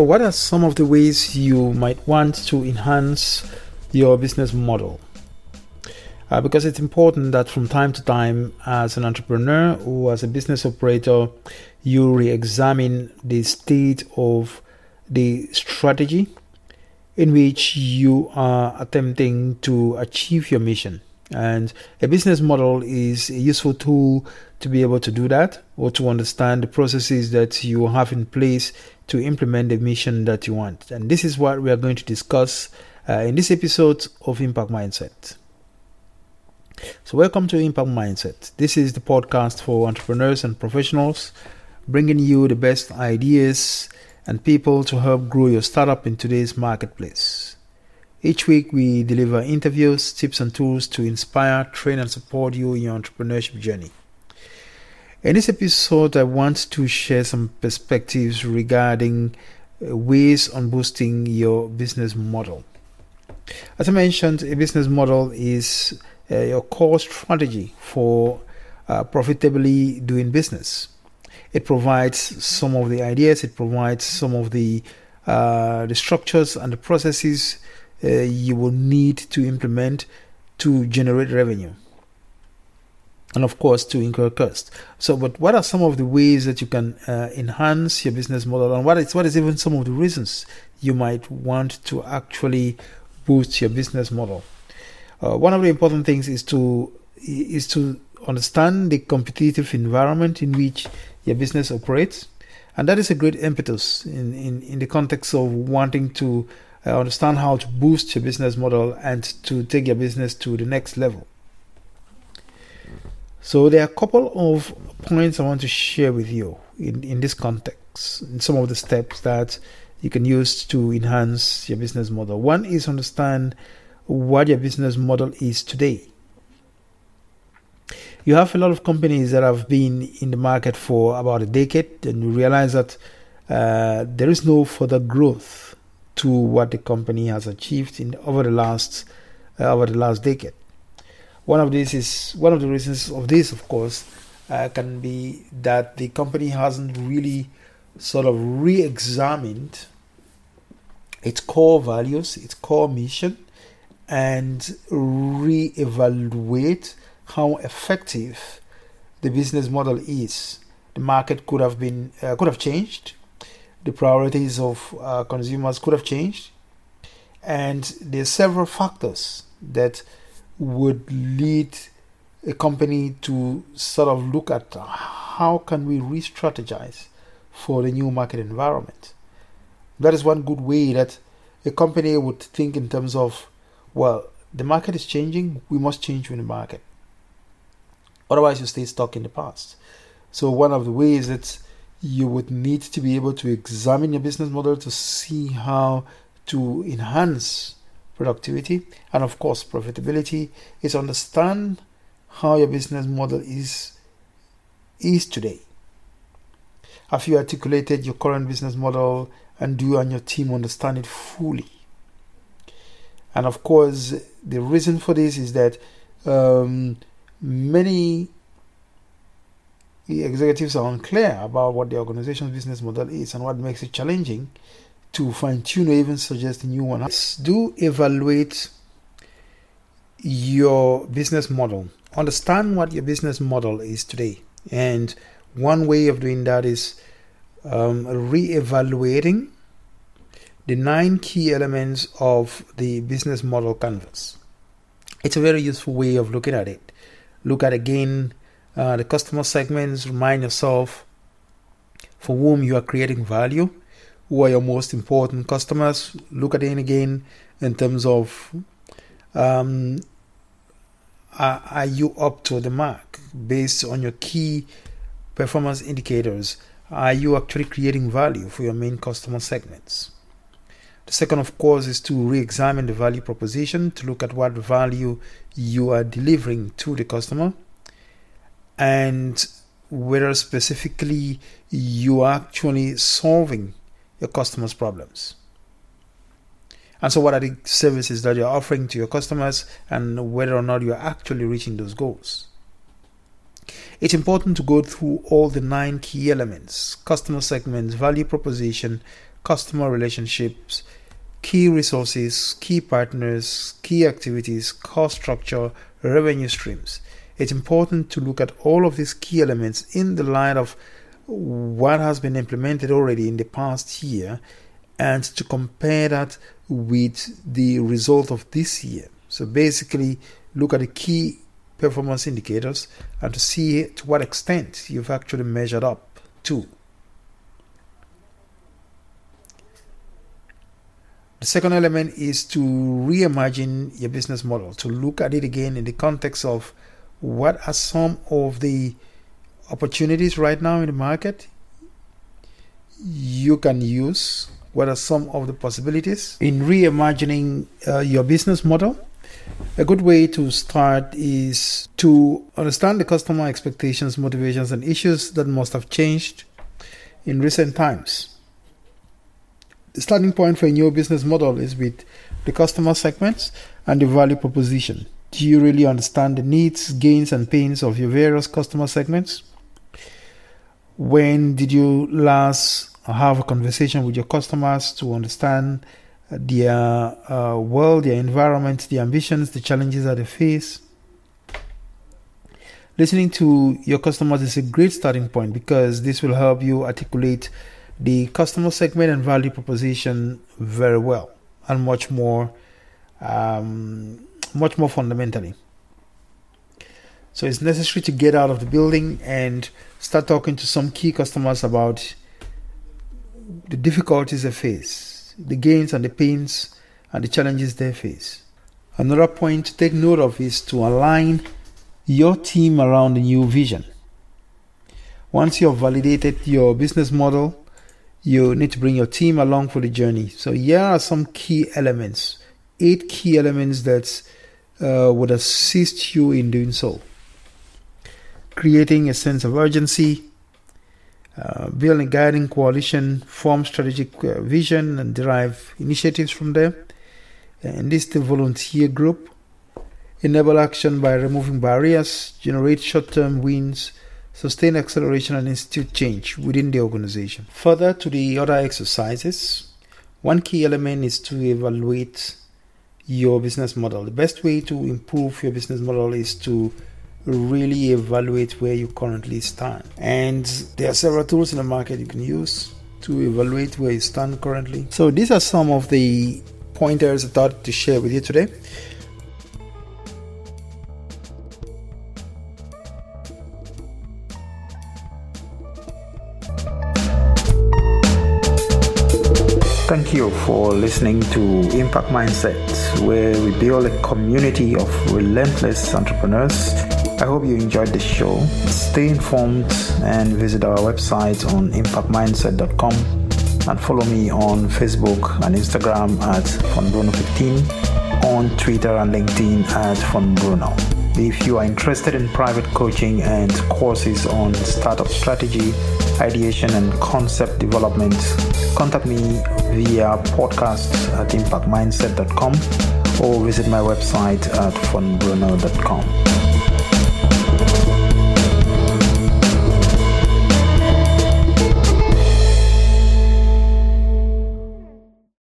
So what are some of the ways you might want to enhance your business model? Uh, because it's important that from time to time, as an entrepreneur or as a business operator, you re examine the state of the strategy in which you are attempting to achieve your mission. And a business model is a useful tool to be able to do that or to understand the processes that you have in place to implement the mission that you want. And this is what we are going to discuss uh, in this episode of Impact Mindset. So, welcome to Impact Mindset. This is the podcast for entrepreneurs and professionals, bringing you the best ideas and people to help grow your startup in today's marketplace. Each week, we deliver interviews, tips, and tools to inspire, train, and support you in your entrepreneurship journey. In this episode, I want to share some perspectives regarding uh, ways on boosting your business model. As I mentioned, a business model is uh, your core strategy for uh, profitably doing business. It provides some of the ideas, it provides some of the uh, the structures and the processes uh, you will need to implement to generate revenue and of course to incur cost. So, but what are some of the ways that you can uh, enhance your business model, and what is what is even some of the reasons you might want to actually boost your business model? Uh, one of the important things is to is to understand the competitive environment in which your business operates, and that is a great impetus in in, in the context of wanting to uh, understand how to boost your business model and to take your business to the next level. So there are a couple of points I want to share with you in, in this context, in some of the steps that you can use to enhance your business model. One is understand what your business model is today. You have a lot of companies that have been in the market for about a decade, and you realize that uh, there is no further growth to what the company has achieved in over the last uh, over the last decade. One of these is one of the reasons of this, of course, uh, can be that the company hasn't really sort of re-examined its core values, its core mission, and re-evaluate how effective the business model is. The market could have been uh, could have changed. The priorities of uh, consumers could have changed, and there are several factors that would lead a company to sort of look at how can we re-strategize for the new market environment. That is one good way that a company would think in terms of, well, the market is changing, we must change with the market. Otherwise, you stay stuck in the past. So, one of the ways that you would need to be able to examine your business model to see how to enhance productivity, and of course profitability is understand how your business model is is today. Have you articulated your current business model and do you and your team understand it fully? And of course, the reason for this is that um, many executives are unclear about what the organization's business model is and what makes it challenging to fine tune or even suggest a new one. Do evaluate your business model. Understand what your business model is today. And one way of doing that is um, re evaluating the nine key elements of the business model canvas. It's a very useful way of looking at it. Look at again uh, the customer segments, remind yourself for whom you are creating value who are your most important customers. Look at it again in terms of um, are, are you up to the mark based on your key performance indicators? Are you actually creating value for your main customer segments? The second, of course, is to re examine the value proposition to look at what value you are delivering to the customer and whether specifically you are actually solving your customers' problems. And so, what are the services that you're offering to your customers, and whether or not you're actually reaching those goals? It's important to go through all the nine key elements customer segments, value proposition, customer relationships, key resources, key partners, key activities, cost structure, revenue streams. It's important to look at all of these key elements in the light of what has been implemented already in the past year and to compare that with the result of this year. So basically, look at the key performance indicators and to see to what extent you've actually measured up to. The second element is to reimagine your business model, to look at it again in the context of what are some of the opportunities right now in the market you can use, what are some of the possibilities in reimagining uh, your business model. A good way to start is to understand the customer expectations, motivations, and issues that must have changed in recent times the starting point for a new business model is with the customer segments and the value proposition. Do you really understand the needs, gains, and pains of your various customer segments? When did you last have a conversation with your customers to understand their uh, world, their environment, the ambitions, the challenges that they face? Listening to your customers is a great starting point because this will help you articulate the customer segment and value proposition very well and much more um, much more fundamentally. So it's necessary to get out of the building and start talking to some key customers about the difficulties they face the gains and the pains and the challenges they face. Another point to take note of is to align your team around the new vision. Once you've validated your business model you need to bring your team along for the journey. So here are some key elements, eight key elements that uh, would assist you in doing so. Creating a sense of urgency, uh, a guiding coalition, form strategic uh, vision, and derive initiatives from there. Enlist a volunteer group. Enable action by removing barriers. Generate short term wins sustain acceleration and institute change within the organization. Further to the other exercises, one key element is to evaluate your business model. The best way to improve your business model is to really evaluate where you currently stand. And there are several tools in the market you can use to evaluate where you stand currently. So these are some of the pointers I thought to share with you today. Thank you for listening to Impact Mindset, where we build a community of relentless entrepreneurs. I hope you enjoyed the show. Stay informed and visit our website on impactmindset.com and follow me on Facebook and Instagram at FonBruno15, on Twitter and LinkedIn at FonBruno. If you are interested in private coaching and courses on startup strategy, ideation, and concept development, contact me via podcast at impactmindset.com or visit my website at fonbruno.com.